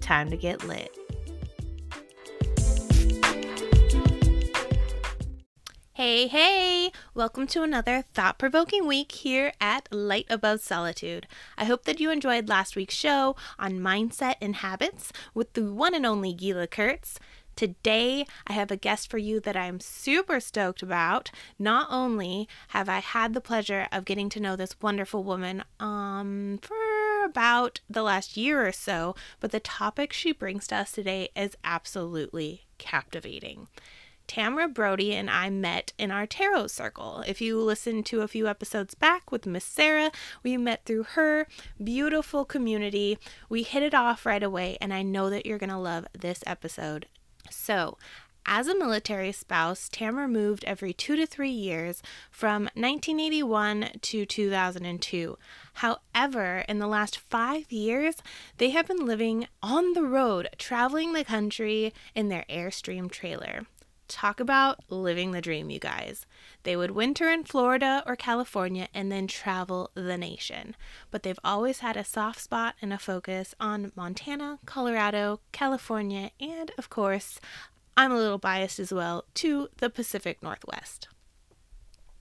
time to get lit. Hey, hey! Welcome to another thought provoking week here at Light Above Solitude. I hope that you enjoyed last week's show on mindset and habits with the one and only Gila Kurtz. Today, I have a guest for you that I'm super stoked about. Not only have I had the pleasure of getting to know this wonderful woman um, for about the last year or so, but the topic she brings to us today is absolutely captivating. Tamara Brody and I met in our tarot circle. If you listened to a few episodes back with Miss Sarah, we met through her beautiful community. We hit it off right away, and I know that you're going to love this episode. So, as a military spouse, Tamara moved every two to three years from 1981 to 2002. However, in the last five years, they have been living on the road, traveling the country in their Airstream trailer. Talk about living the dream, you guys. They would winter in Florida or California and then travel the nation. But they've always had a soft spot and a focus on Montana, Colorado, California, and of course, I'm a little biased as well, to the Pacific Northwest.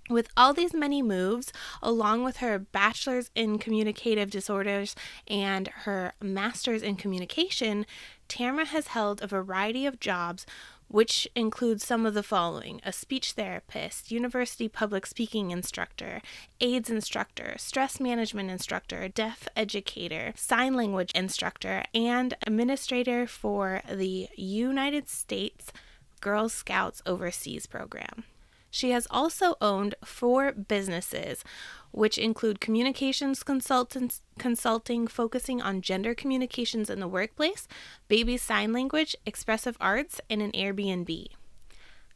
With all these many moves, along with her bachelor's in communicative disorders and her master's in communication, Tamara has held a variety of jobs which includes some of the following a speech therapist, university public speaking instructor, AIDS instructor, stress management instructor, deaf educator, sign language instructor, and administrator for the United States Girl Scouts Overseas Program. She has also owned four businesses, which include communications consultants, consulting focusing on gender communications in the workplace, baby sign language, expressive arts, and an Airbnb.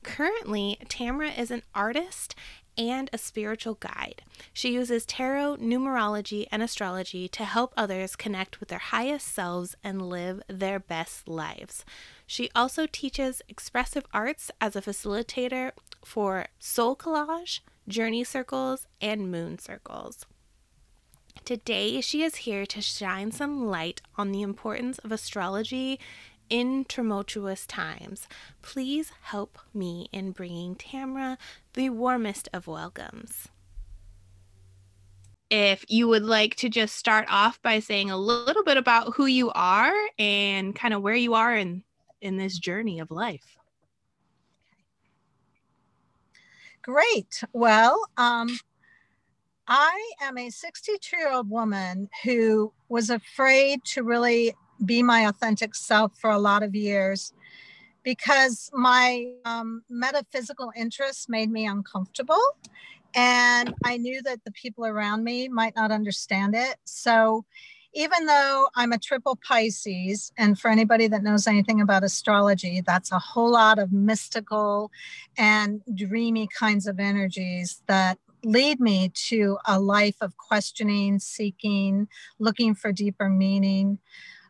Currently, Tamara is an artist and a spiritual guide. She uses tarot, numerology, and astrology to help others connect with their highest selves and live their best lives. She also teaches expressive arts as a facilitator for soul collage, journey circles, and moon circles. Today, she is here to shine some light on the importance of astrology in tumultuous times. Please help me in bringing Tamara the warmest of welcomes. If you would like to just start off by saying a little bit about who you are and kind of where you are in in this journey of life. Great. Well, um, I am a 62 year old woman who was afraid to really be my authentic self for a lot of years because my um, metaphysical interests made me uncomfortable. And I knew that the people around me might not understand it. So, even though I'm a triple Pisces, and for anybody that knows anything about astrology, that's a whole lot of mystical and dreamy kinds of energies that lead me to a life of questioning, seeking, looking for deeper meaning.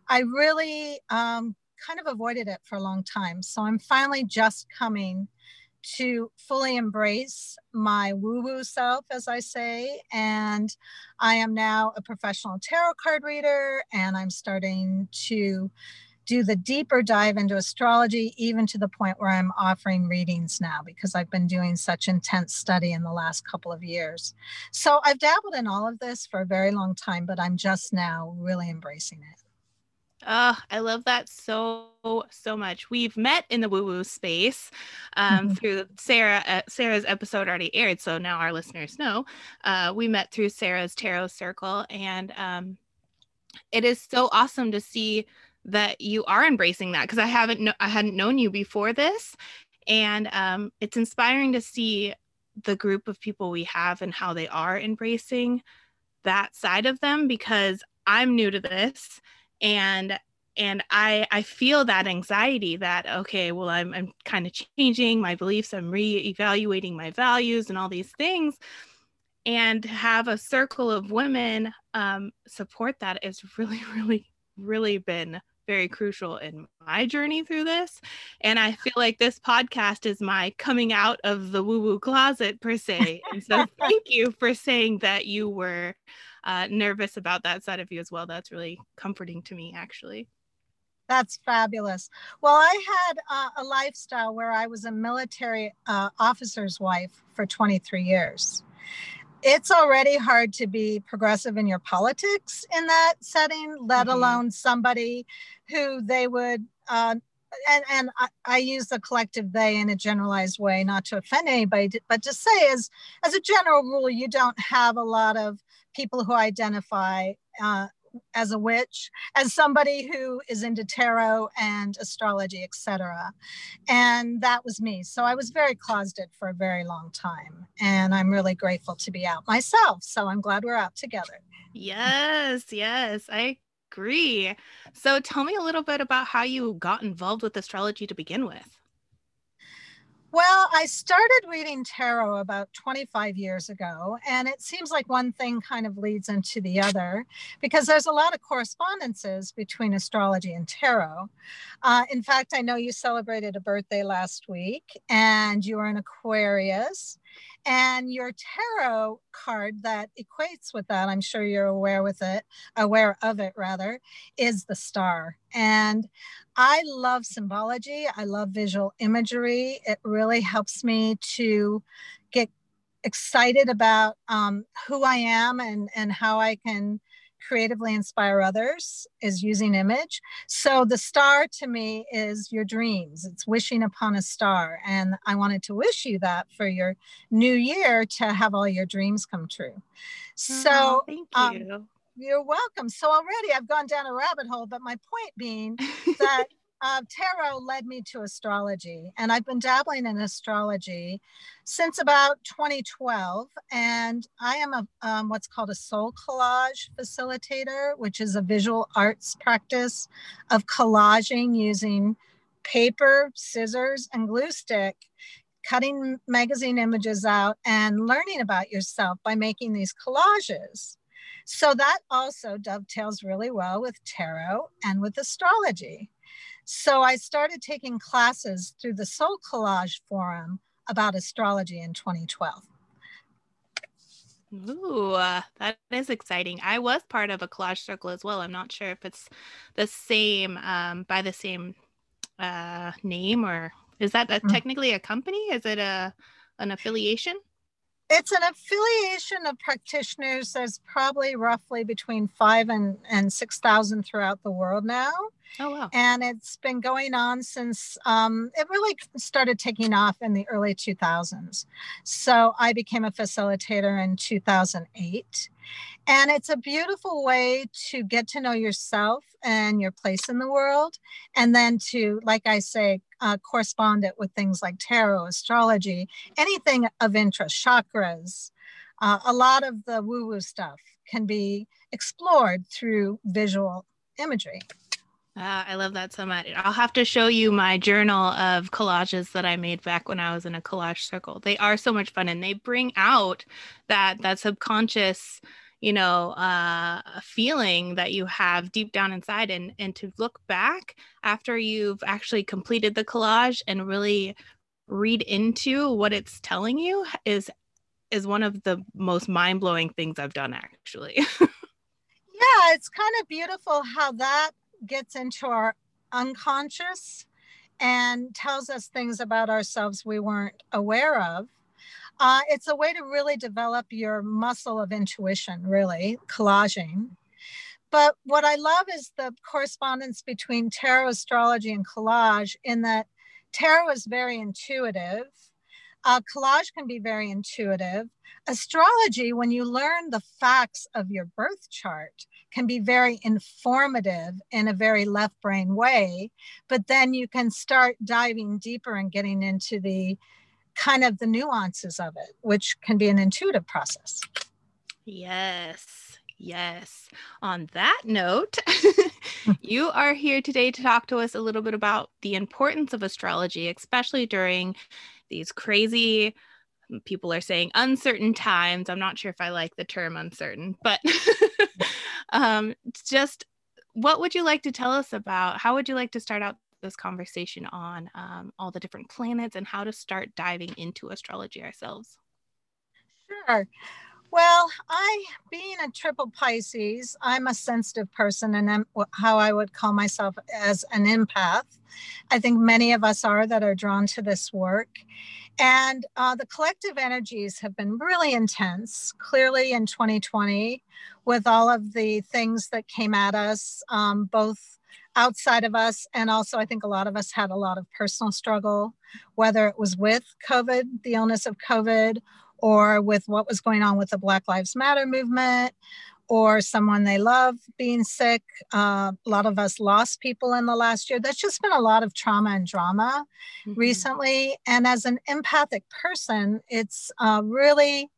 I really um, kind of avoided it for a long time. So I'm finally just coming to fully embrace my woo woo self, as I say. And I am now a professional tarot card reader, and I'm starting to do the deeper dive into astrology, even to the point where I'm offering readings now because I've been doing such intense study in the last couple of years. So I've dabbled in all of this for a very long time, but I'm just now really embracing it. Oh, I love that so so much. We've met in the woo woo space um, mm-hmm. through Sarah. Uh, Sarah's episode already aired, so now our listeners know. Uh, we met through Sarah's tarot circle, and um, it is so awesome to see that you are embracing that because I haven't no- I hadn't known you before this, and um, it's inspiring to see the group of people we have and how they are embracing that side of them because I'm new to this and and i i feel that anxiety that okay well i'm, I'm kind of changing my beliefs i'm re-evaluating my values and all these things and have a circle of women um, support that has really really really been very crucial in my journey through this. And i feel like this podcast is my coming out of the woo woo closet per se. And so thank you for saying that you were uh, nervous about that side of you as well. That's really comforting to me, actually. That's fabulous. Well, I had uh, a lifestyle where I was a military uh, officer's wife for 23 years. It's already hard to be progressive in your politics in that setting, let mm-hmm. alone somebody who they would uh, and and I, I, use the collective they in a generalized way, not to offend anybody, but to say as as a general rule, you don't have a lot of people who identify uh, as a witch, as somebody who is into tarot and astrology, etc. And that was me. So I was very closeted for a very long time, and I'm really grateful to be out myself. So I'm glad we're out together. Yes, yes, I agree. So tell me a little bit about how you got involved with astrology to begin with. Well, I started reading tarot about 25 years ago, and it seems like one thing kind of leads into the other because there's a lot of correspondences between astrology and tarot. Uh, in fact, I know you celebrated a birthday last week, and you are an Aquarius. And your tarot card that equates with that, I'm sure you're aware with it, aware of it rather, is the star. And I love symbology. I love visual imagery. It really helps me to get excited about um, who I am and, and how I can creatively inspire others is using image. So the star to me is your dreams. It's wishing upon a star. And I wanted to wish you that for your new year to have all your dreams come true. So oh, thank um, you. Um, you're welcome. So already I've gone down a rabbit hole, but my point being that uh, tarot led me to astrology, and I've been dabbling in astrology since about 2012. And I am a um, what's called a soul collage facilitator, which is a visual arts practice of collaging using paper, scissors, and glue stick, cutting magazine images out, and learning about yourself by making these collages. So that also dovetails really well with tarot and with astrology. So I started taking classes through the Soul Collage Forum about astrology in 2012. Ooh, uh, that is exciting. I was part of a collage circle as well. I'm not sure if it's the same um, by the same uh, name or is that a, mm-hmm. technically a company? Is it a an affiliation? It's an affiliation of practitioners. There's probably roughly between five and, and 6,000 throughout the world now. Oh, wow. And it's been going on since um, it really started taking off in the early 2000s. So I became a facilitator in 2008. And it's a beautiful way to get to know yourself and your place in the world. And then to, like I say, uh, correspond it with things like tarot, astrology, anything of interest, chakras. Uh, a lot of the woo woo stuff can be explored through visual imagery. Uh, I love that so much. I'll have to show you my journal of collages that I made back when I was in a collage circle. They are so much fun and they bring out that that subconscious, you know, uh, feeling that you have deep down inside and and to look back after you've actually completed the collage and really read into what it's telling you is is one of the most mind-blowing things I've done actually. yeah, it's kind of beautiful how that gets into our unconscious and tells us things about ourselves we weren't aware of. Uh, it's a way to really develop your muscle of intuition, really, collaging. But what I love is the correspondence between tarot astrology and collage, in that tarot is very intuitive. Uh, collage can be very intuitive. Astrology, when you learn the facts of your birth chart, can be very informative in a very left brain way. But then you can start diving deeper and getting into the kind of the nuances of it, which can be an intuitive process. Yes. Yes. On that note, you are here today to talk to us a little bit about the importance of astrology, especially during these crazy, people are saying uncertain times. I'm not sure if I like the term uncertain, but um, just what would you like to tell us about? How would you like to start out this conversation on um, all the different planets and how to start diving into astrology ourselves? Sure. Well, I, being a triple Pisces, I'm a sensitive person and I'm how I would call myself as an empath. I think many of us are that are drawn to this work. And uh, the collective energies have been really intense, clearly in 2020, with all of the things that came at us, um, both outside of us. And also, I think a lot of us had a lot of personal struggle, whether it was with COVID, the illness of COVID, or with what was going on with the Black Lives Matter movement, or someone they love being sick. Uh, a lot of us lost people in the last year. There's just been a lot of trauma and drama mm-hmm. recently. And as an empathic person, it's uh, really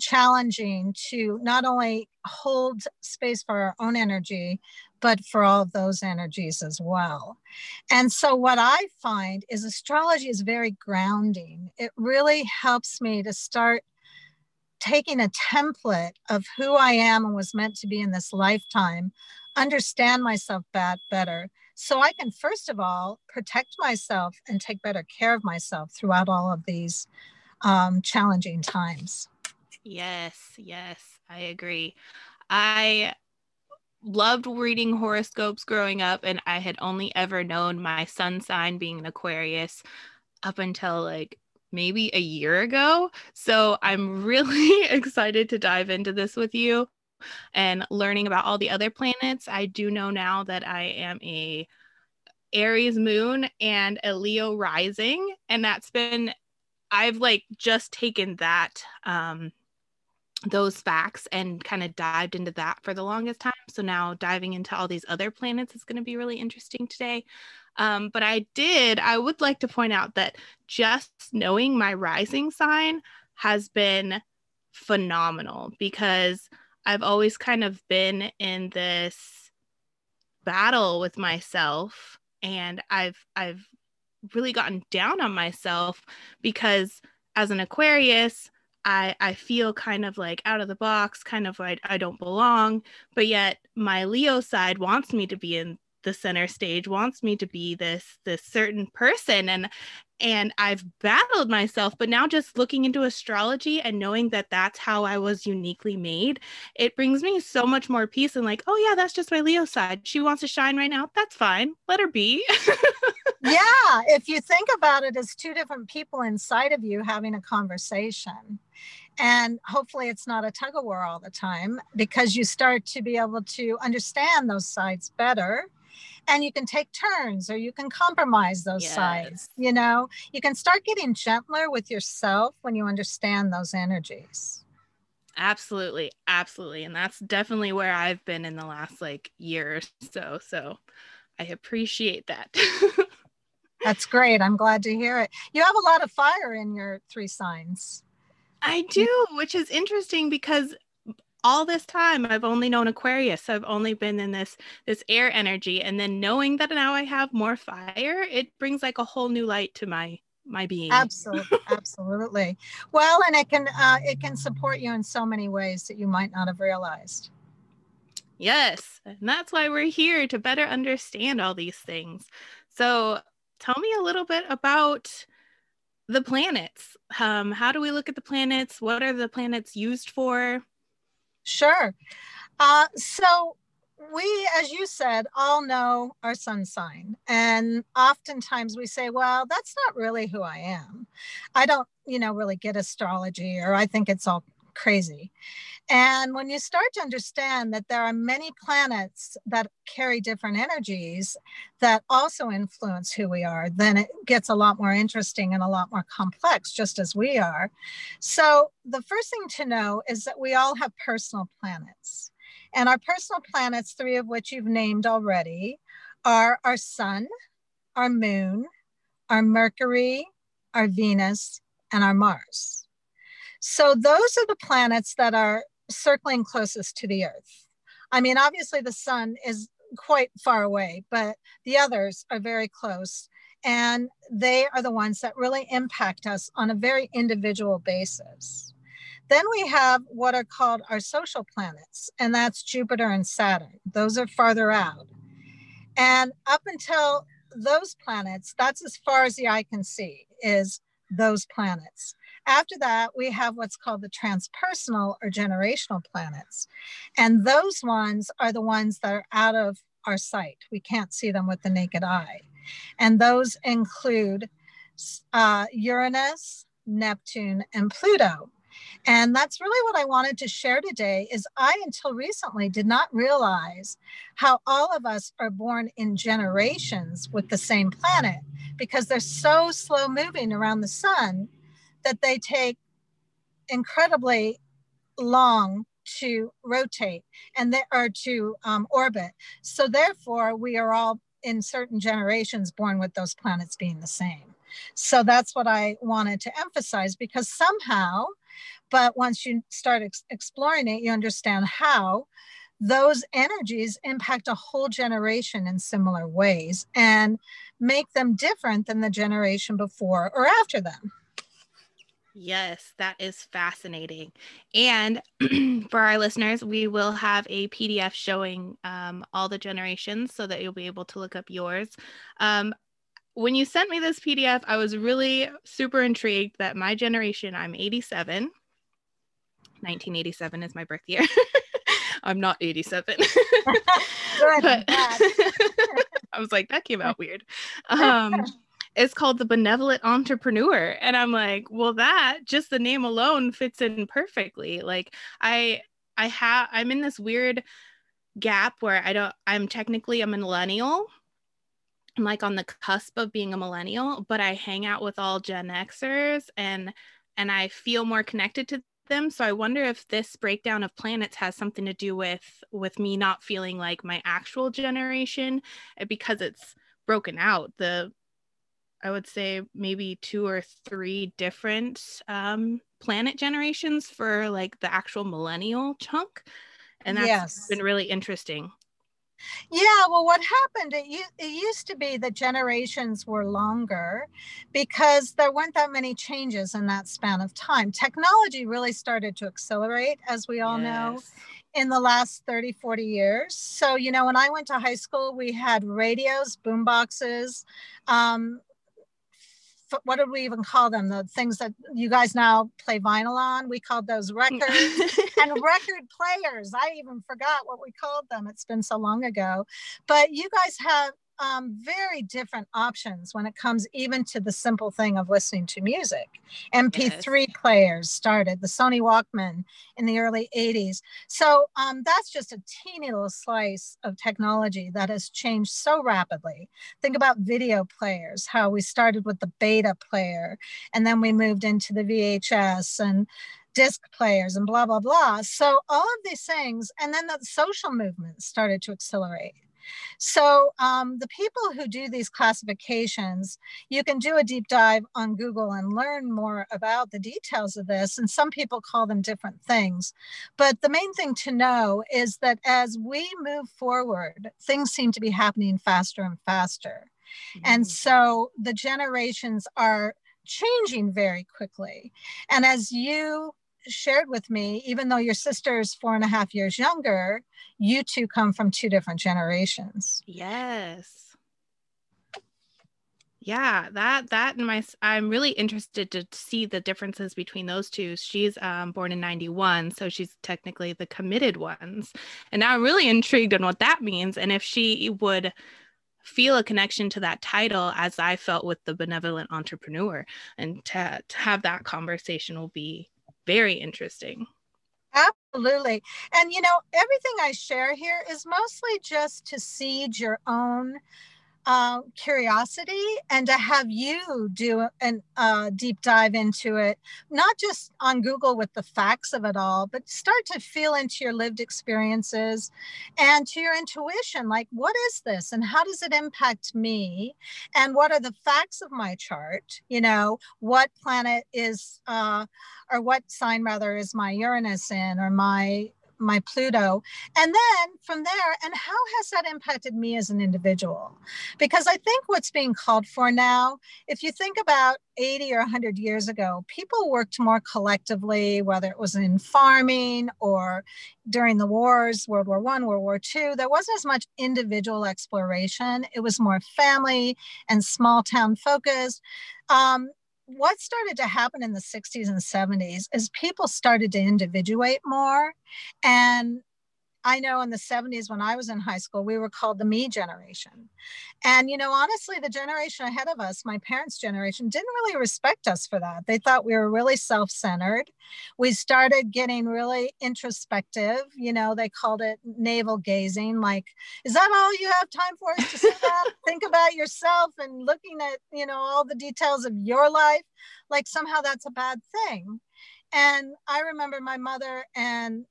challenging to not only hold space for our own energy, but for all those energies as well. And so, what I find is astrology is very grounding. It really helps me to start taking a template of who I am and was meant to be in this lifetime, understand myself better, so I can, first of all, protect myself and take better care of myself throughout all of these um, challenging times. Yes, yes, I agree. I loved reading horoscopes growing up, and I had only ever known my sun sign being an Aquarius up until like maybe a year ago. So I'm really excited to dive into this with you and learning about all the other planets. I do know now that I am a Aries moon and a Leo rising and that's been I've like just taken that um those facts and kind of dived into that for the longest time. So now diving into all these other planets is going to be really interesting today. Um, but I did, I would like to point out that just knowing my rising sign has been phenomenal because I've always kind of been in this battle with myself and I've I've really gotten down on myself because as an Aquarius, I I feel kind of like out of the box, kind of like I don't belong, but yet my Leo side wants me to be in the center stage wants me to be this this certain person and and I've battled myself but now just looking into astrology and knowing that that's how I was uniquely made it brings me so much more peace and like oh yeah that's just my Leo side she wants to shine right now. That's fine. Let her be. Yeah if you think about it as two different people inside of you having a conversation and hopefully it's not a tug of war all the time because you start to be able to understand those sides better and you can take turns or you can compromise those yes. sides you know? You can start getting gentler with yourself when you understand those energies. Absolutely absolutely and that's definitely where i've been in the last like year or so so i appreciate that. That's great i'm glad to hear it. You have a lot of fire in your three signs. I do, which is interesting because all this time I've only known Aquarius. I've only been in this this air energy and then knowing that now I have more fire, it brings like a whole new light to my my being. Absolutely. absolutely. Well, and it can uh, it can support you in so many ways that you might not have realized. Yes, and that's why we're here to better understand all these things. So, tell me a little bit about the planets. Um, how do we look at the planets? What are the planets used for? Sure. Uh, so we, as you said, all know our sun sign. And oftentimes we say, well, that's not really who I am. I don't, you know, really get astrology, or I think it's all crazy. And when you start to understand that there are many planets that carry different energies that also influence who we are, then it gets a lot more interesting and a lot more complex, just as we are. So, the first thing to know is that we all have personal planets. And our personal planets, three of which you've named already, are our sun, our moon, our Mercury, our Venus, and our Mars. So those are the planets that are circling closest to the Earth. I mean, obviously the sun is quite far away, but the others are very close. And they are the ones that really impact us on a very individual basis. Then we have what are called our social planets, and that's Jupiter and Saturn. Those are farther out. And up until those planets, that's as far as the eye can see, is those planets. After that, we have what's called the transpersonal or generational planets. And those ones are the ones that are out of our sight. We can't see them with the naked eye. And those include uh, Uranus, Neptune, and Pluto. And that's really what I wanted to share today is I until recently did not realize how all of us are born in generations with the same planet because they're so slow moving around the sun that they take incredibly long to rotate and they are to um, orbit. So therefore, we are all in certain generations born with those planets being the same. So that's what I wanted to emphasize because somehow, but once you start ex- exploring it, you understand how those energies impact a whole generation in similar ways and make them different than the generation before or after them. Yes, that is fascinating. And for our listeners, we will have a PDF showing um, all the generations so that you'll be able to look up yours. Um, when you sent me this PDF, I was really super intrigued that my generation, I'm 87. 1987 is my birth year. I'm not 87. but, I was like, that came out weird. Um, it's called the benevolent entrepreneur. And i'm like well that just the name alone fits in perfectly. Like i i have i'm in this weird gap where i don't i'm technically a millennial. I'm like on the cusp of being a millennial but i hang out with all gen xers and and i feel more connected to them. So i wonder if this breakdown of planets has something to do with with me not feeling like my actual generation eh, because it's broken out. The I would say maybe two or three different um, planet generations for like the actual millennial chunk. And that's yes. been really interesting. Yeah, well, what happened? It, it used to be that generations were longer because there weren't that many changes in that span of time. Technology really started to accelerate, as we all yes. know, in the last 30, 40 years. So, you know, when I went to high school, we had radios, boom boxes. Um, what did we even call them? The things that you guys now play vinyl on. We called those records and record players. I even forgot what we called them. It's been so long ago. But you guys have um, very different options when it comes even to the simple thing of listening to music. MP3 yes. players started, the Sony Walkman in the early 80s. So um, that's just a teeny little slice of technology that has changed so rapidly. Think about video players, how we started with the beta player, and then we moved into the VHS and disc players and blah blah blah so all of these things and then the social movement started to accelerate so um, the people who do these classifications, you can do a deep dive on Google and learn more about the details of this. And some people call them different things. But the main thing to know is that as we move forward, things seem to be happening faster and faster. Mm-hmm. And so the generations are changing very quickly. And as you shared with me, even though your sister is four and a half years younger, you two come from two different generations. Yes. Yeah, that that and my I'm really interested to see the differences between those two. She's um, born in 91, so she's technically the committed ones. And now I'm really intrigued on what that means and if she would feel a connection to that title as I felt with the benevolent entrepreneur and to, to have that conversation will be very interesting. Absolutely. And you know, everything I share here is mostly just to seed your own uh, curiosity and to have you do a uh, deep dive into it, not just on Google with the facts of it all, but start to feel into your lived experiences and to your intuition like, what is this and how does it impact me? And what are the facts of my chart? You know, what planet is, uh, or what sign rather is my Uranus in or my my Pluto. And then from there, and how has that impacted me as an individual? Because I think what's being called for now, if you think about 80 or 100 years ago, people worked more collectively, whether it was in farming or during the wars, World War One, World War Two. There wasn't as much individual exploration. It was more family and small town focused. Um, what started to happen in the 60s and 70s is people started to individuate more and I know in the 70s when I was in high school, we were called the me generation. And, you know, honestly, the generation ahead of us, my parents' generation, didn't really respect us for that. They thought we were really self centered. We started getting really introspective. You know, they called it navel gazing. Like, is that all you have time for is to sit down, think about yourself and looking at, you know, all the details of your life? Like, somehow that's a bad thing. And I remember my mother and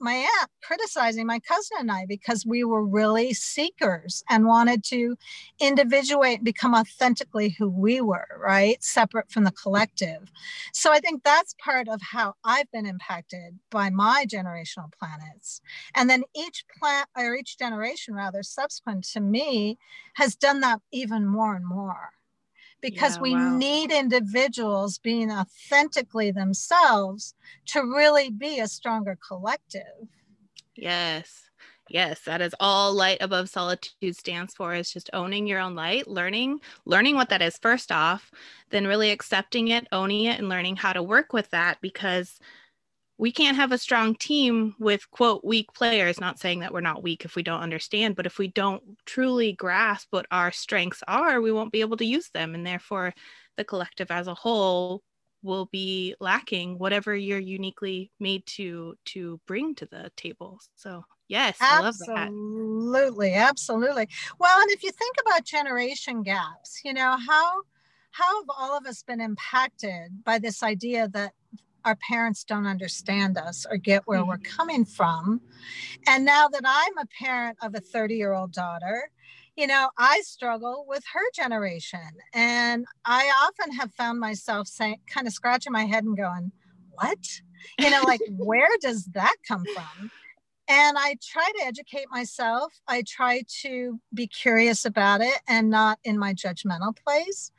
my aunt criticizing my cousin and I because we were really seekers and wanted to individuate and become authentically who we were, right? Separate from the collective. So I think that's part of how I've been impacted by my generational planets. And then each plant or each generation rather subsequent to me has done that even more and more because yeah, we wow. need individuals being authentically themselves to really be a stronger collective. Yes. Yes, that is all light above solitude stands for is just owning your own light, learning, learning what that is first off, then really accepting it, owning it and learning how to work with that because we can't have a strong team with quote weak players not saying that we're not weak if we don't understand but if we don't truly grasp what our strengths are we won't be able to use them and therefore the collective as a whole will be lacking whatever you're uniquely made to to bring to the table. So yes absolutely absolutely. Well and if you think about generation gaps you know how how have all of us been impacted by this idea that our parents don't understand us or get where we're mm-hmm. coming from. And now that I'm a parent of a 30 year old daughter, you know, I struggle with her generation. And I often have found myself saying, kind of scratching my head and going, What? You know, like, where does that come from? And I try to educate myself. I try to be curious about it and not in my judgmental place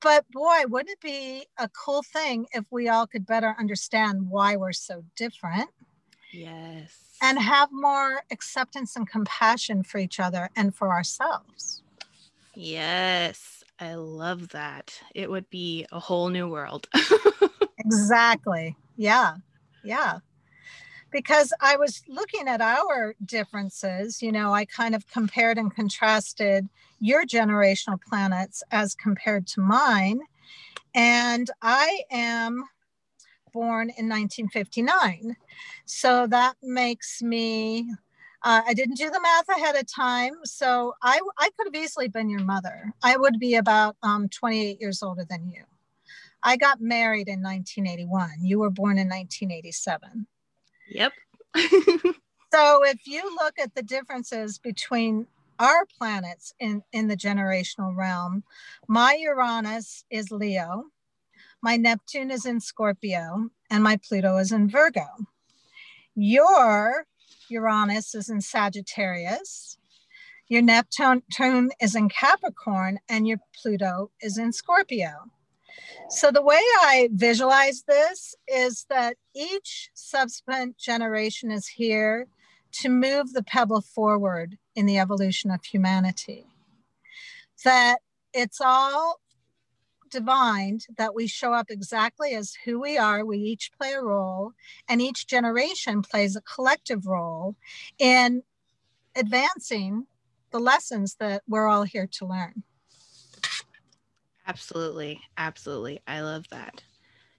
but boy, wouldn't it be a cool thing if we all could better understand why we're so different? Yes. And have more acceptance and compassion for each other and for ourselves. Yes, I love that. It would be a whole new world. exactly. Yeah. Yeah because I was looking at our differences. You know, I kind of compared and contrasted your generational planets as compared to mine. And I am born in 1959. So that makes me, uh, I didn't do the math ahead of time. So I, I could have easily been your mother. I would be about um, 28 years older than you. I got married in 1981. You were born in 1987. Yep. so if you look at the differences between our planets in, in the generational realm, my Uranus is Leo, my Neptune is in Scorpio, and my Pluto is in Virgo. Your Uranus is in Sagittarius, your Neptune is in Capricorn, and your Pluto is in Scorpio. So the way I visualize this is that each subsequent generation is here to move the pebble forward in the evolution of humanity. That it's all divined that we show up exactly as who we are. We each play a role, and each generation plays a collective role in advancing the lessons that we're all here to learn. Absolutely. Absolutely. I love that.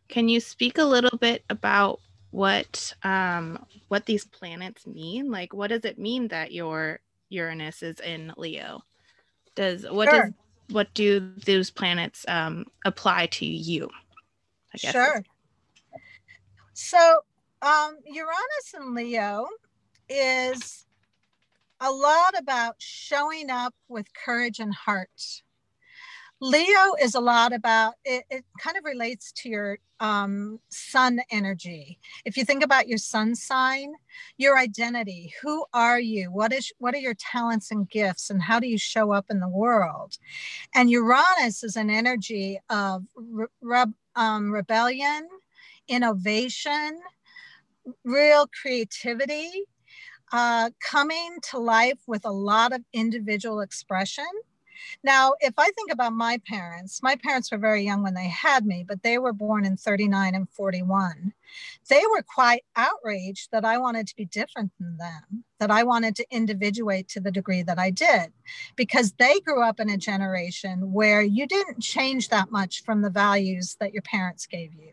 Can you speak a little bit about what um what these planets mean like what does it mean that your uranus is in leo does what sure. does what do those planets um apply to you I guess sure so um uranus in leo is a lot about showing up with courage and heart Leo is a lot about it, it kind of relates to your um, sun energy. If you think about your sun sign, your identity, who are you? What is what are your talents and gifts and how do you show up in the world? And Uranus is an energy of re- um, rebellion, innovation, real creativity, uh, coming to life with a lot of individual expression now, if I think about my parents, my parents were very young when they had me, but they were born in 39 and 41. They were quite outraged that I wanted to be different than them, that I wanted to individuate to the degree that I did, because they grew up in a generation where you didn't change that much from the values that your parents gave you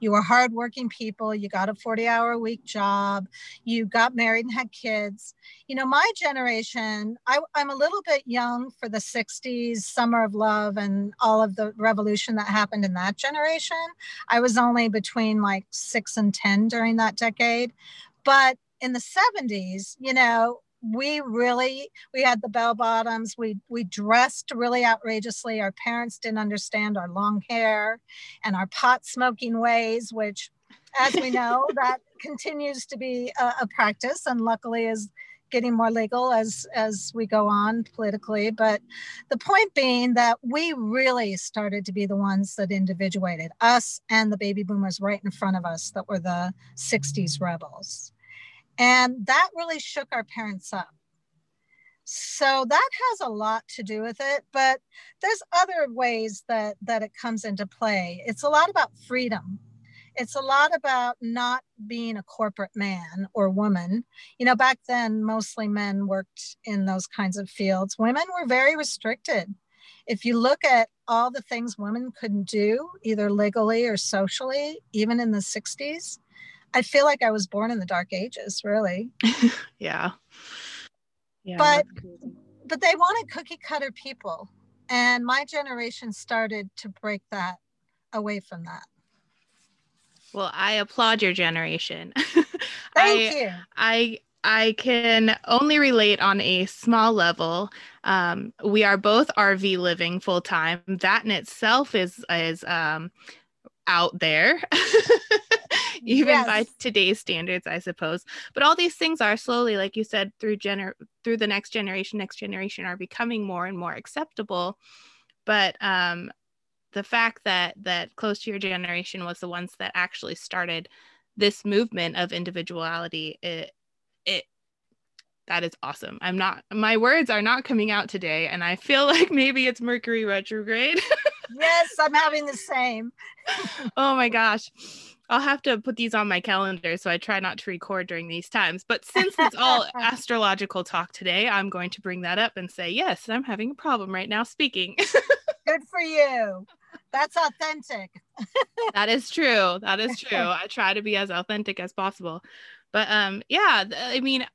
you were hardworking people. You got a 40 hour a week job. You got married and had kids. You know, my generation, I, I'm a little bit young for the 60s, Summer of Love, and all of the revolution that happened in that generation. I was only between like six and 10 during that decade. But in the 70s, you know, we really we had the bell bottoms. We we dressed really outrageously. Our parents didn't understand our long hair and our pot smoking ways which as we know that continues to be a, a, practice and luckily is getting more legal as as we go on politically. But the point being that we really started to be the ones that individuated us and the baby boomers right in front of us that were the 60s rebels and that really shook our parents up. So that has a lot to do with it, but there's other ways that that it comes into play. It's a lot about freedom. It's a lot about not being a corporate man or woman. You know, back then mostly men worked in those kinds of fields. Women were very restricted. If you look at all the things women couldn't do, either legally or socially, even in the 60s, I feel like I was born in the dark ages, really. yeah. Yeah. But but they wanted cookie cutter people. And my generation started to break that away from that. Well, I applaud your generation. Thank I, you. I I can only relate on a small level. Um, we are both RV living full time. That in itself is is um, out there. even yes. by today's standards i suppose but all these things are slowly like you said through gener through the next generation next generation are becoming more and more acceptable but um the fact that that close to your generation was the ones that actually started this movement of individuality it it that is awesome. I'm not my words are not coming out today and I feel like maybe it's Mercury retrograde. yes, I'm having the same. oh my gosh. I'll have to put these on my calendar so I try not to record during these times. But since it's all astrological talk today, I'm going to bring that up and say, yes, I'm having a problem right now speaking. Good for you. That's authentic. that is true. That is true. I try to be as authentic as possible. But um yeah, I mean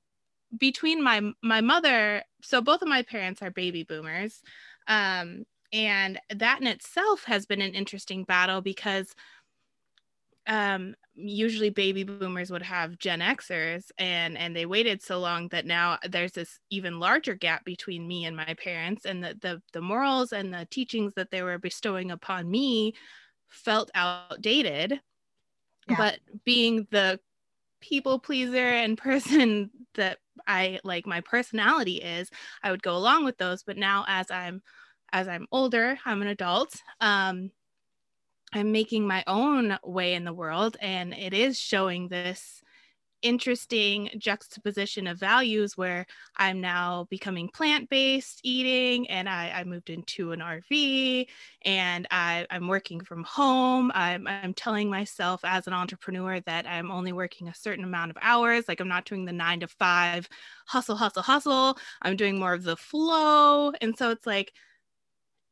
between my my mother, so both of my parents are baby boomers. Um and that in itself has been an interesting battle because um, usually baby boomers would have Gen Xers and and they waited so long that now there's this even larger gap between me and my parents and the the, the morals and the teachings that they were bestowing upon me felt outdated yeah. but being the people pleaser and person that I like my personality is I would go along with those but now as I'm as I'm older I'm an adult um I'm making my own way in the world, and it is showing this interesting juxtaposition of values where I'm now becoming plant based eating, and I, I, moved into an RV, and I, am working from home. I'm, I'm telling myself as an entrepreneur that I'm only working a certain amount of hours, like I'm not doing the nine to five hustle, hustle, hustle. I'm doing more of the flow. And so it's like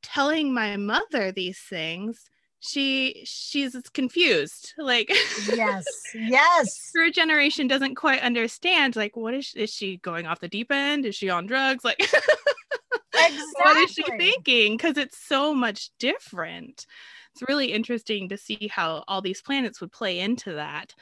telling my mother these things she she's confused like yes yes. her generation doesn't quite understand like what is is she going off the deep end? Is she on drugs? Like exactly. what is she thinking? Because it's so much different. It's really interesting to see how all these planets would play into that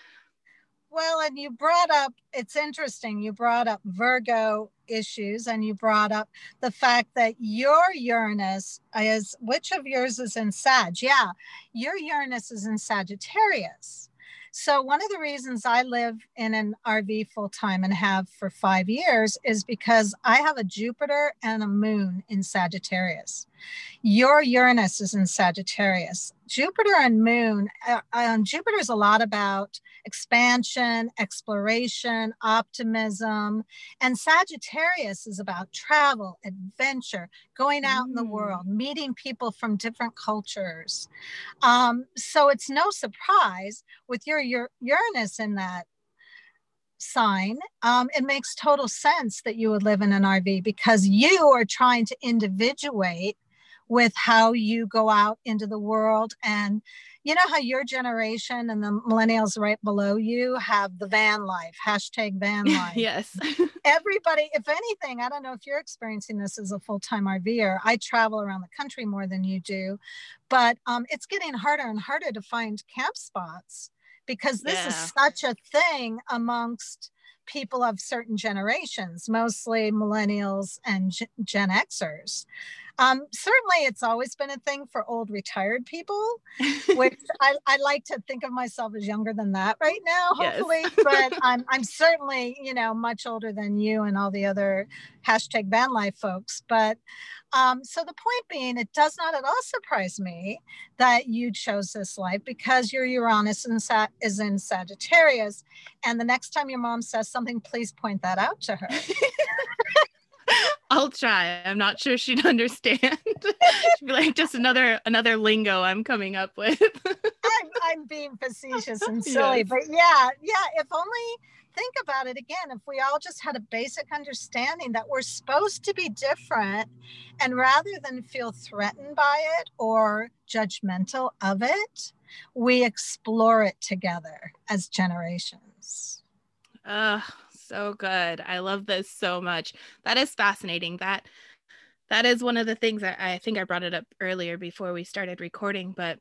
well, and you brought up, it's interesting, you brought up Virgo issues and you brought up the fact that your Uranus is, which of yours is in Sag? Yeah, your Uranus is in Sagittarius. So, one of the reasons I live in an RV full time and have for five years is because I have a Jupiter and a moon in Sagittarius. Your Uranus is in Sagittarius. Jupiter and moon, uh, um, Jupiter is a lot about expansion, exploration, optimism. And Sagittarius is about travel, adventure, going out mm. in the mm. world, meeting people from different cultures. Um, so it's no surprise with your, your Uranus in that sign, um, it makes total sense that you would live in an RV because you are trying to individuate with how you go out into the world. And you know how your generation and the millennials right below you have the van life hashtag van life. Yes everybody if anything i don't know if you're experiencing this as a full-time rver i travel around the country more than you do but um, it's getting harder and harder to find camp spots because this yeah. is such a thing amongst people of certain generations mostly millennials and gen xers um, certainly, it's always been a thing for old retired people, which I, I, like to think of myself as younger than that right now, hopefully. Yes. but I'm, I'm certainly, you know, much older than you and all the other hashtag van life folks. But um, so the point being, it does not at all surprise me that you chose this life because your Uranus in Sa- is in Sagittarius. And the next time your mom says something, please point that out to her. I'll try. I'm not sure she'd understand. she'd be like, just another another lingo I'm coming up with. I'm, I'm being facetious and silly, yes. but yeah, yeah. If only think about it again. If we all just had a basic understanding that we're supposed to be different, and rather than feel threatened by it or judgmental of it, we explore it together as generations. Uh, so good. I love this so much. That is fascinating. That that is one of the things I, I think I brought it up earlier before we started recording, but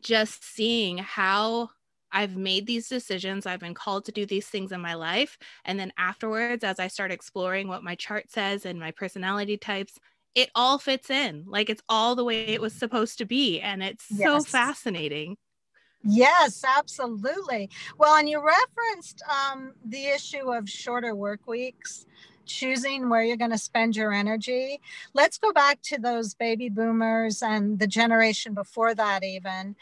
just seeing how I've made these decisions, I've been called to do these things in my life. And then afterwards, as I start exploring what my chart says and my personality types, it all fits in. Like it's all the way it was supposed to be. And it's yes. so fascinating. Yes, absolutely. Well, and you referenced um, the issue of shorter work weeks, choosing where you're going to spend your energy. Let's go back to those baby boomers and the generation before that, even.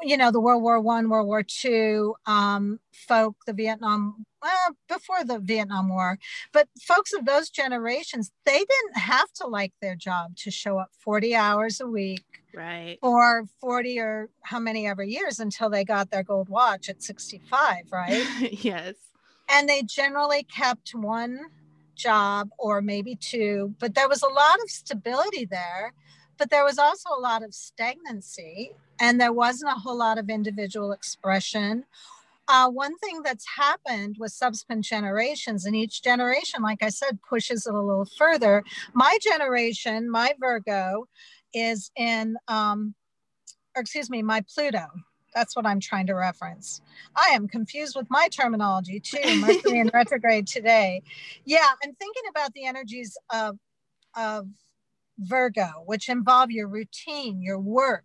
You know, the World War One, World War Two um, folk, the Vietnam well, before the Vietnam War. But folks of those generations, they didn't have to like their job to show up 40 hours a week. Right. Or 40 or how many ever years until they got their gold watch at 65, right? yes. And they generally kept one job or maybe two, but there was a lot of stability there. But there was also a lot of stagnancy, and there wasn't a whole lot of individual expression uh, one thing that's happened with subsequent generations, and each generation, like I said, pushes it a little further. My generation, my Virgo, is in, um, or excuse me, my Pluto. That's what I'm trying to reference. I am confused with my terminology too. Mercury in retrograde today. Yeah, I'm thinking about the energies of of Virgo, which involve your routine, your work,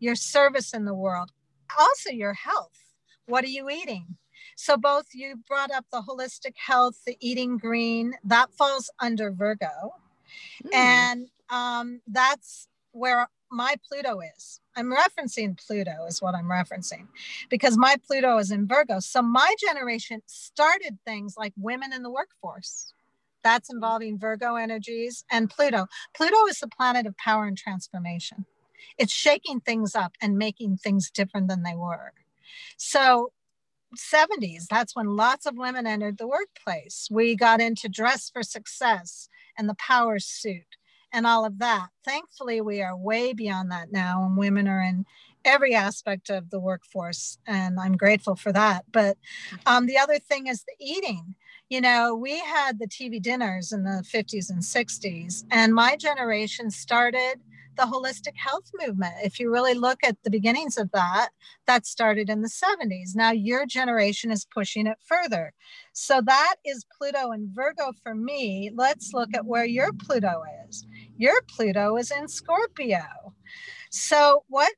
your service in the world, also your health what are you eating? So, both you brought up the holistic health, the eating green, that falls under Virgo. Mm. And um, that's where my Pluto is. I'm referencing Pluto, is what I'm referencing, because my Pluto is in Virgo. So, my generation started things like women in the workforce. That's mm-hmm. involving Virgo energies and Pluto. Pluto is the planet of power and transformation. It's shaking things up and making things different than they were. So 70s, that's when lots of women entered the workplace. We got into dress for success and the power suit and all of that. Thankfully, we are way beyond that now, and women are in every aspect of the workforce, and I'm grateful for that. But um, the other thing is the eating. You know, we had the TV dinners in the 50s and 60s, and my generation started the holistic health movement. If you really look at the beginnings of that, that started in the 70s. Now your generation is pushing it further. So that is Pluto and Virgo for me. Let's look at where your Pluto is. Your Pluto is in Scorpio. So what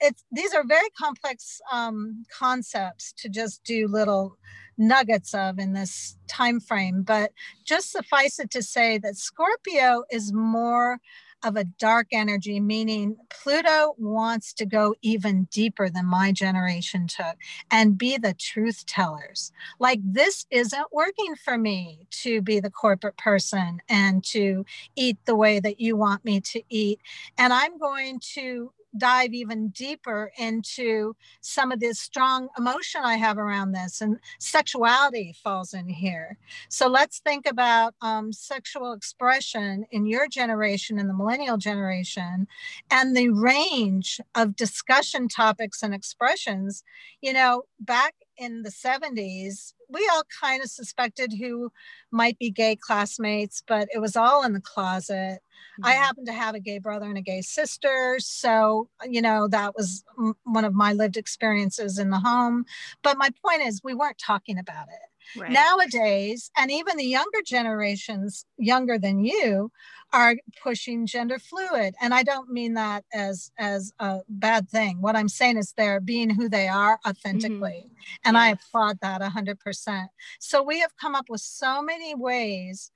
it's these are very complex um, concepts to just do little nuggets of in this time frame but just suffice it to say that scorpio is more of a dark energy, meaning Pluto wants to go even deeper than my generation took and be the truth tellers. Like, this isn't working for me to be the corporate person and to eat the way that you want me to eat. And I'm going to dive even deeper into some of this strong emotion I have around this, and sexuality falls in here. So let's think about um, sexual expression in your generation and the millennial generation, and the range of discussion topics and expressions. You know, back in the 70s, we all kind of suspected who might be gay classmates, but it was all in the closet. Mm-hmm. I happened to have a gay brother and a gay sister. So, you know, that was m- one of my lived experiences in the home. But my point is, we weren't talking about it. Right. Nowadays, and even the younger generations, younger than you, are pushing gender fluid. And I don't mean that as as a bad thing. What I'm saying is they're being who they are authentically. Mm-hmm. And yes. I applaud that 100%. So we have come up with so many ways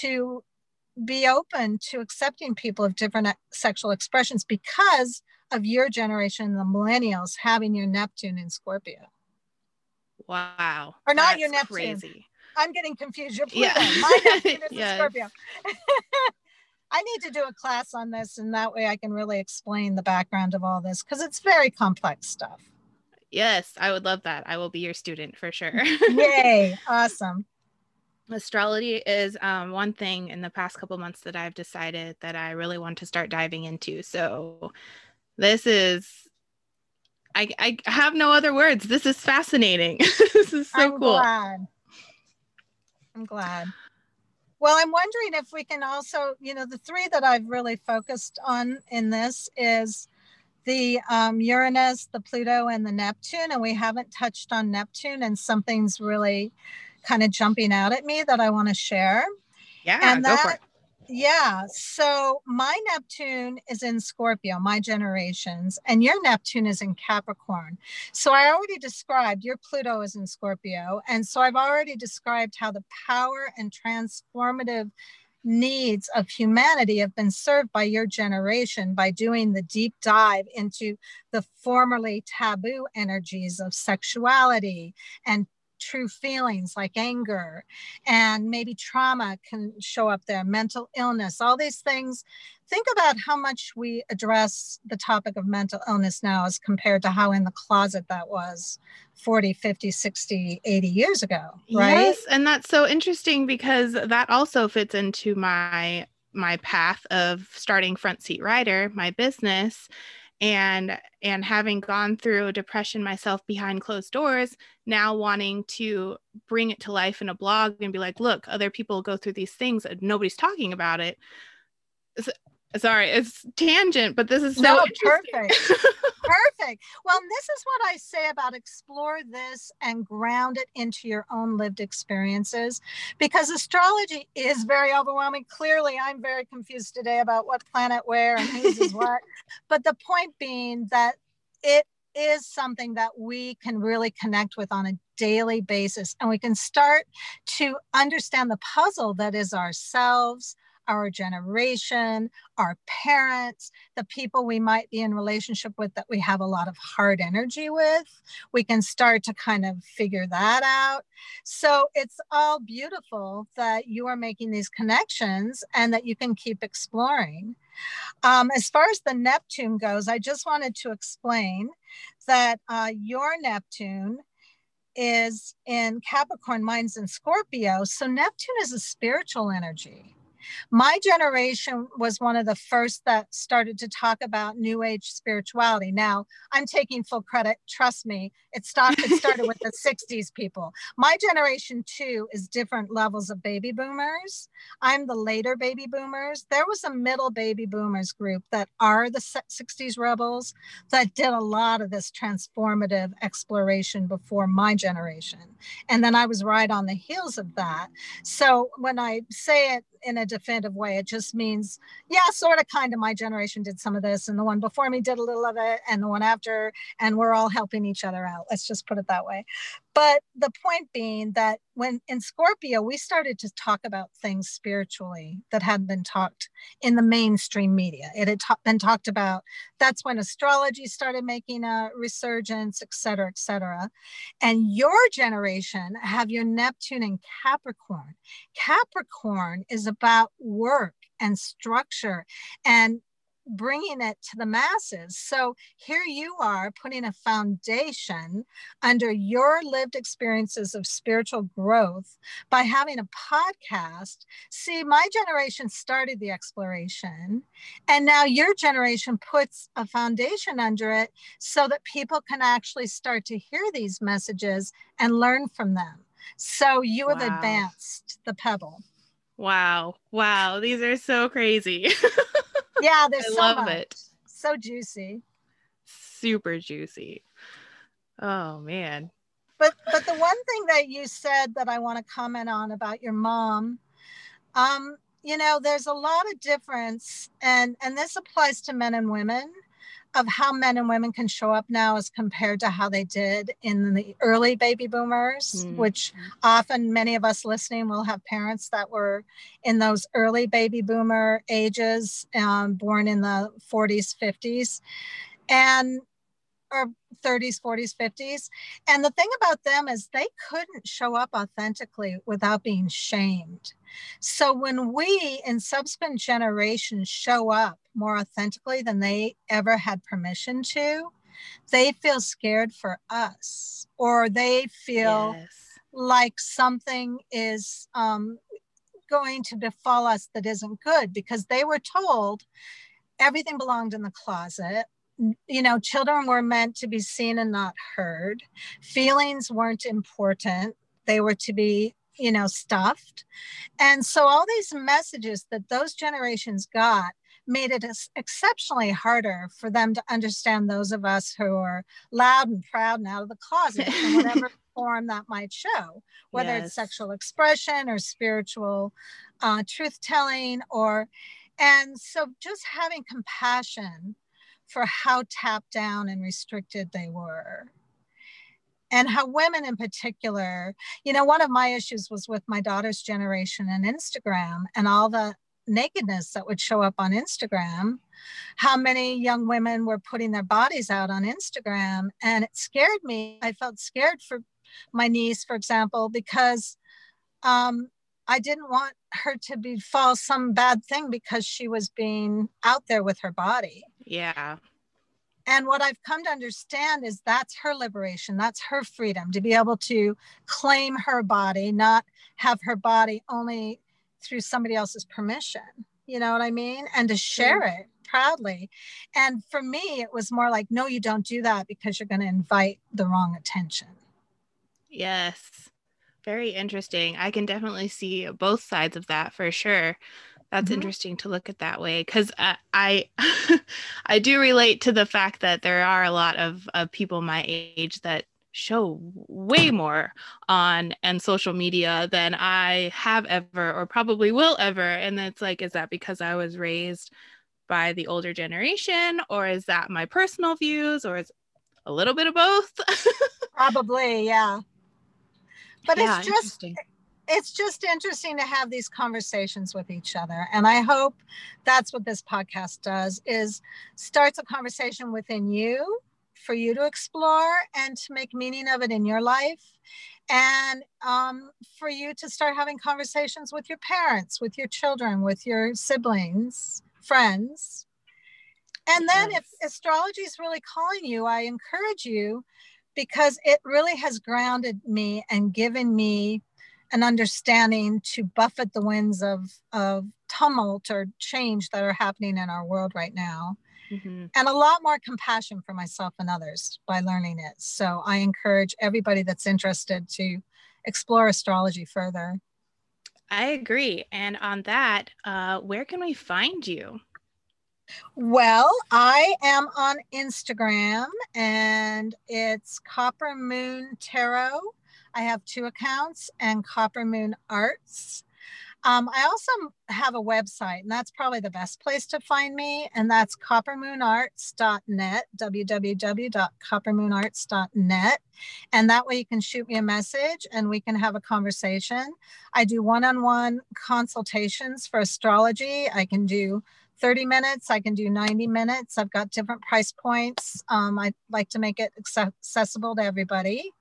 to be open to accepting people of different sexual expressions because of your generation, the millennials, having your Neptune in Scorpio. Wow. Or not your Neptune. Crazy. I'm getting confused. Your Pluto. Yeah. My Neptune is yes. Scorpio. I need to do a class on this, and that way I can really explain the background of all this because it's very complex stuff. Yes, I would love that. I will be your student for sure. Yay. Awesome astrology is um, one thing in the past couple months that I've decided that I really want to start diving into. So this is I, I have no other words. This is fascinating. this is so I'm cool. Glad. I'm glad. Well, I'm wondering if we can also, you know, the three that I've really focused on in this is the um, Uranus, the Pluto, and the Neptune. And we haven't touched on Neptune, and something's really kind of jumping out at me that I want to share. Yeah, and that, go for it. Yeah. So my Neptune is in Scorpio, my generations, and your Neptune is in Capricorn. So I already described your Pluto is in Scorpio. And so I've already described how the power and transformative needs of humanity have been served by your generation by doing the deep dive into the formerly taboo energies of sexuality and true feelings like anger and maybe trauma can show up there, mental illness, all these things. Think about how much we address the topic of mental illness now as compared to how in the closet that was 40, 50, 60, 80 years ago, right? Yes, and that's so interesting because that also fits into my my path of starting front seat rider, my business and and having gone through depression myself behind closed doors now wanting to bring it to life in a blog and be like look other people go through these things and nobody's talking about it sorry it's tangent but this is so no, perfect. Perfect. Well this is what i say about explore this and ground it into your own lived experiences because astrology is very overwhelming. Clearly i'm very confused today about what planet where and whose is what. But the point being that it is something that we can really connect with on a daily basis and we can start to understand the puzzle that is ourselves our generation, our parents, the people we might be in relationship with that we have a lot of hard energy with. We can start to kind of figure that out. So it's all beautiful that you are making these connections and that you can keep exploring. Um, as far as the Neptune goes, I just wanted to explain that uh, your Neptune is in Capricorn, mine's in Scorpio. So Neptune is a spiritual energy. My generation was one of the first that started to talk about New Age spirituality. Now, I'm taking full credit. Trust me, it, it started with the 60s people. My generation, too, is different levels of baby boomers. I'm the later baby boomers. There was a middle baby boomers group that are the 60s rebels that did a lot of this transformative exploration before my generation. And then I was right on the heels of that. So when I say it in a definitive way. It just means, yeah, sort of kind of my generation did some of this, and the one before me did a little of it, and the one after, and we're all helping each other out. Let's just put it that way. But the point being that when in Scorpio, we started to talk about things spiritually that hadn't been talked in the mainstream media. It had ta- been talked about. That's when astrology started making a resurgence, et cetera, et cetera. And your generation have your Neptune and Capricorn. Capricorn is about work and structure and bringing it to the masses. So here you are putting a foundation under your lived experiences of spiritual growth by having a podcast. See, my generation started the exploration, and now your generation puts a foundation under it so that people can actually start to hear these messages and learn from them. So you have wow. advanced the pebble. Wow. Wow. These are so crazy. yeah, there's I so love much. it. So juicy. Super juicy. Oh man. But but the one thing that you said that I want to comment on about your mom, um, you know, there's a lot of difference, and and this applies to men and women of how men and women can show up now as compared to how they did in the early baby boomers, mm. which often many of us listening will have parents that were in those early baby boomer ages, um, born in the 40s, 50s. And or 30s, 40s, 50s. And the thing about them is they couldn't show up authentically without being shamed. So when we in subsequent generations show up more authentically than they ever had permission to, they feel scared for us or they feel yes. like something is um, going to befall us that isn't good because they were told everything belonged in the closet you know, children were meant to be seen and not heard. Feelings weren't important, they were to be, you know, stuffed. And so all these messages that those generations got made it exceptionally harder for them to understand those of us who are loud and proud and out of the closet in whatever form that might show, whether yes. it's sexual expression or spiritual uh, truth telling or. And so just having compassion for how tapped down and restricted they were. And how women in particular, you know, one of my issues was with my daughter's generation and Instagram and all the nakedness that would show up on Instagram, how many young women were putting their bodies out on Instagram. And it scared me. I felt scared for my niece, for example, because um, I didn't want her to befall some bad thing because she was being out there with her body. Yeah. And what I've come to understand is that's her liberation, that's her freedom to be able to claim her body, not have her body only through somebody else's permission. You know what I mean? And to share it proudly. And for me, it was more like, no, you don't do that because you're going to invite the wrong attention. Yes. Very interesting. I can definitely see both sides of that for sure that's mm-hmm. interesting to look at that way because uh, i i do relate to the fact that there are a lot of, of people my age that show way more on and social media than i have ever or probably will ever and it's like is that because i was raised by the older generation or is that my personal views or is a little bit of both? Probably yeah. But yeah, it's just it's just interesting to have these conversations with each other and i hope that's what this podcast does is starts a conversation within you for you to explore and to make meaning of it in your life and um, for you to start having conversations with your parents with your children with your siblings friends and then yes. if astrology is really calling you i encourage you because it really has grounded me and given me an understanding to buffet the winds of, of tumult or change that are happening in our world right now. Mm-hmm. And a lot more compassion for myself and others by learning it. So I encourage everybody that's interested to explore astrology further. I agree. And on that, uh, where can we find you? Well, I am on Instagram and it's Copper Moon Tarot. I have two accounts and Copper Moon Arts. Um, I also have a website, and that's probably the best place to find me, and that's coppermoonarts.net, www.coppermoonarts.net. And that way you can shoot me a message and we can have a conversation. I do one on one consultations for astrology. I can do 30 minutes, I can do 90 minutes. I've got different price points. Um, I like to make it accessible to everybody.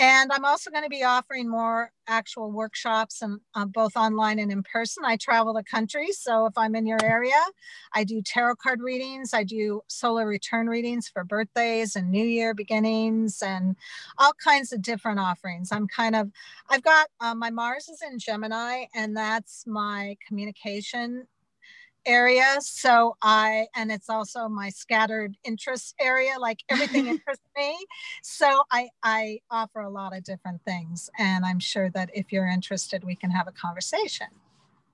And I'm also going to be offering more actual workshops and uh, both online and in person. I travel the country. So if I'm in your area, I do tarot card readings. I do solar return readings for birthdays and new year beginnings and all kinds of different offerings. I'm kind of, I've got uh, my Mars is in Gemini and that's my communication area. So I, and it's also my scattered interest area, like everything interests me. So I, I offer a lot of different things. And I'm sure that if you're interested, we can have a conversation.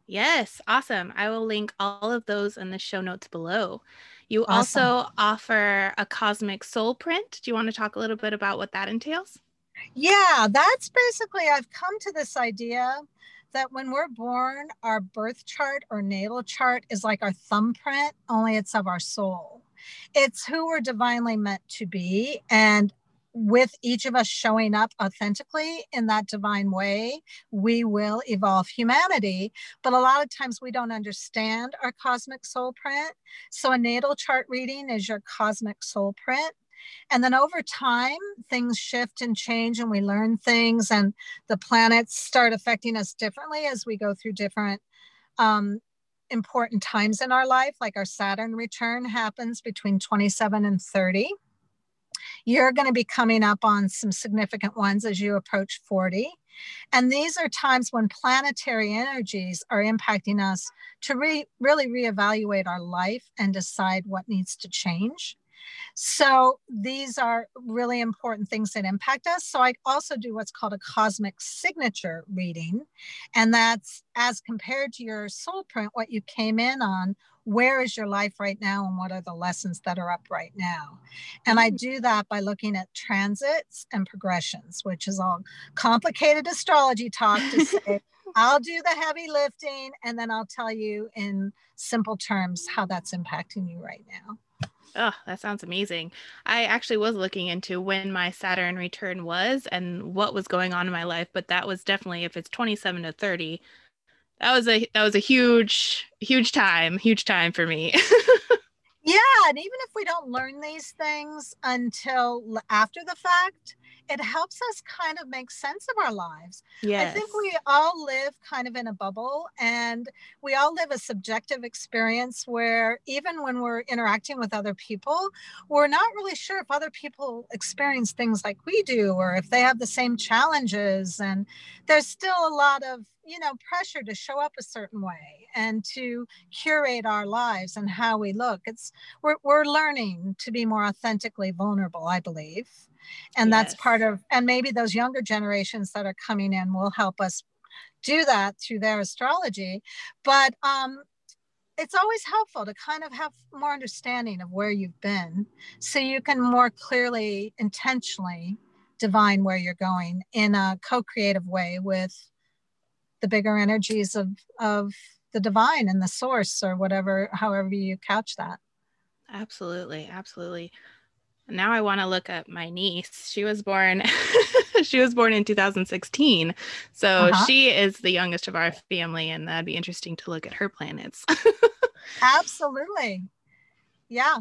Yes, awesome. I will link all of those in the show notes below. You awesome. also offer a cosmic soul print. Do you want to talk a little bit about what that entails? Yeah, that's basically, I've come to this idea that when we're born, our birth chart or natal chart is like our thumbprint, only it's of our soul. It's who we're divinely meant to be. And with each of us showing up authentically in that divine way, we will evolve humanity. But a lot of times we don't understand our cosmic soul print. So a natal chart reading is your cosmic soul print. And then over time, things shift and change, and we learn things, and the planets start affecting us differently as we go through different um, important times in our life. Like our Saturn return happens between 27 and 30. You're going to be coming up on some significant ones as you approach 40. And these are times when planetary energies are impacting us to re- really reevaluate our life and decide what needs to change. So these are really important things that impact us. So I also do what's called a cosmic signature reading. And that's as compared to your soul print, what you came in on, where is your life right now and what are the lessons that are up right now and i mm. do that by looking at transits and progressions which is all complicated astrology talk to say i'll do the heavy lifting and then i'll tell you in simple terms how that's impacting you right now Oh, that sounds amazing. I actually was looking into when my Saturn return was and what was going on in my life, but that was definitely if it's 27 to 30, that was a that was a huge huge time, huge time for me. yeah, and even if we don't learn these things until after the fact, it helps us kind of make sense of our lives. Yes. I think we all live kind of in a bubble and we all live a subjective experience where even when we're interacting with other people, we're not really sure if other people experience things like we do or if they have the same challenges. And there's still a lot of you know pressure to show up a certain way and to curate our lives and how we look. It's we're, we're learning to be more authentically vulnerable i believe. And yes. that's part of and maybe those younger generations that are coming in will help us do that through their astrology. But um it's always helpful to kind of have more understanding of where you've been so you can more clearly intentionally divine where you're going in a co-creative way with the bigger energies of of the divine and the source or whatever however you couch that absolutely absolutely now I want to look at my niece. She was born she was born in 2016. So uh-huh. she is the youngest of our family and that'd be interesting to look at her planets. Absolutely. Yeah.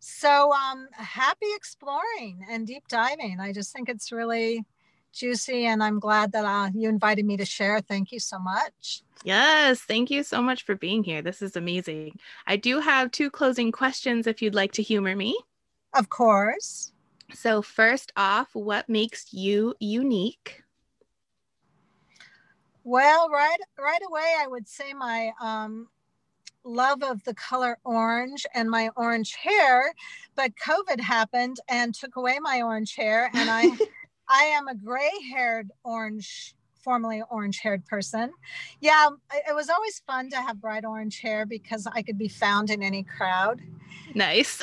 So um happy exploring and deep diving. I just think it's really juicy and I'm glad that uh, you invited me to share. Thank you so much. Yes, thank you so much for being here. This is amazing. I do have two closing questions if you'd like to humor me. Of course. So, first off, what makes you unique? Well, right right away, I would say my um, love of the color orange and my orange hair, but COVID happened and took away my orange hair, and I I am a gray-haired orange formerly orange haired person. Yeah, um, it was always fun to have bright orange hair because I could be found in any crowd. Nice.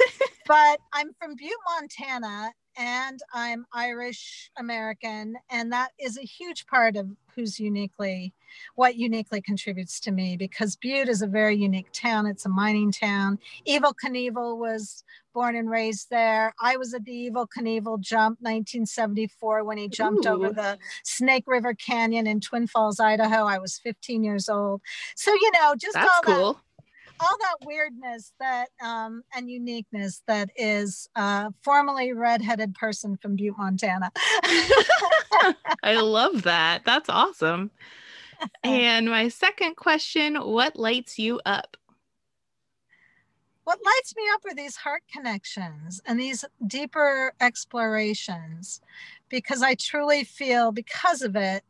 but I'm from Butte, Montana, and I'm Irish American, and that is a huge part of who's uniquely what uniquely contributes to me because Butte is a very unique town. It's a mining town. Evel Knievel was born and raised there. I was at the Evel Knievel jump 1974 when he jumped Ooh. over the Snake River Canyon in Twin Falls, Idaho. I was 15 years old. So, you know, just That's all cool. that all that weirdness that um, and uniqueness that is uh, formerly redheaded person from Butte, Montana. I love that. That's awesome. And my second question: What lights you up? What lights me up are these heart connections and these deeper explorations, because I truly feel because of it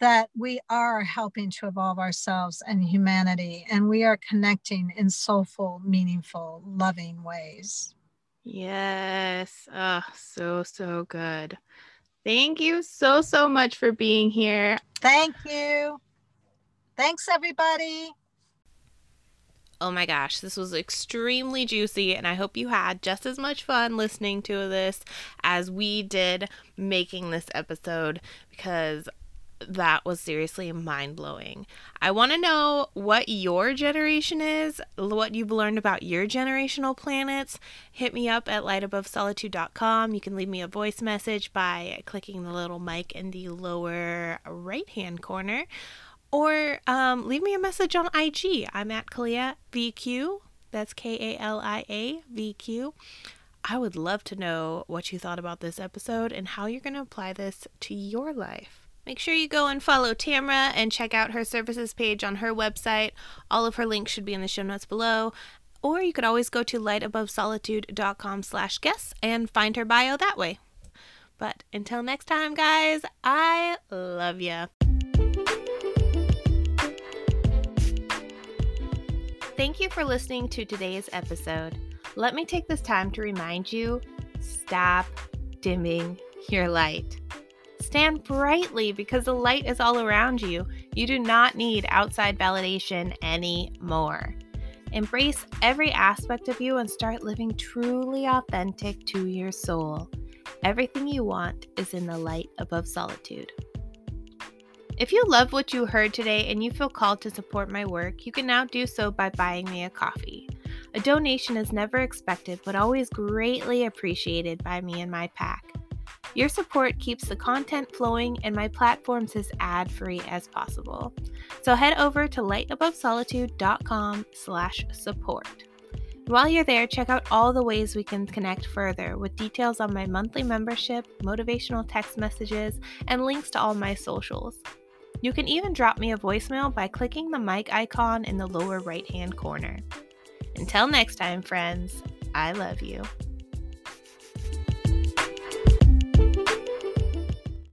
that we are helping to evolve ourselves and humanity, and we are connecting in soulful, meaningful, loving ways. Yes. Oh, so, so good. Thank you so, so much for being here. Thank you. Thanks, everybody. Oh my gosh, this was extremely juicy, and I hope you had just as much fun listening to this as we did making this episode because that was seriously mind blowing. I want to know what your generation is, what you've learned about your generational planets. Hit me up at lightabovesolitude.com. You can leave me a voice message by clicking the little mic in the lower right hand corner, or um, leave me a message on IG. I'm at Kalia VQ. That's K A L I A V Q. I would love to know what you thought about this episode and how you're going to apply this to your life. Make sure you go and follow Tamra and check out her services page on her website. All of her links should be in the show notes below. Or you could always go to lightabovesolitude.com slash guests and find her bio that way. But until next time, guys, I love you. Thank you for listening to today's episode. Let me take this time to remind you stop dimming your light. Stand brightly because the light is all around you. You do not need outside validation anymore. Embrace every aspect of you and start living truly authentic to your soul. Everything you want is in the light above solitude. If you love what you heard today and you feel called to support my work, you can now do so by buying me a coffee. A donation is never expected but always greatly appreciated by me and my pack. Your support keeps the content flowing and my platforms as ad-free as possible. So head over to lightabovesolitude.com slash support. While you're there, check out all the ways we can connect further with details on my monthly membership, motivational text messages, and links to all my socials. You can even drop me a voicemail by clicking the mic icon in the lower right hand corner. Until next time, friends, I love you.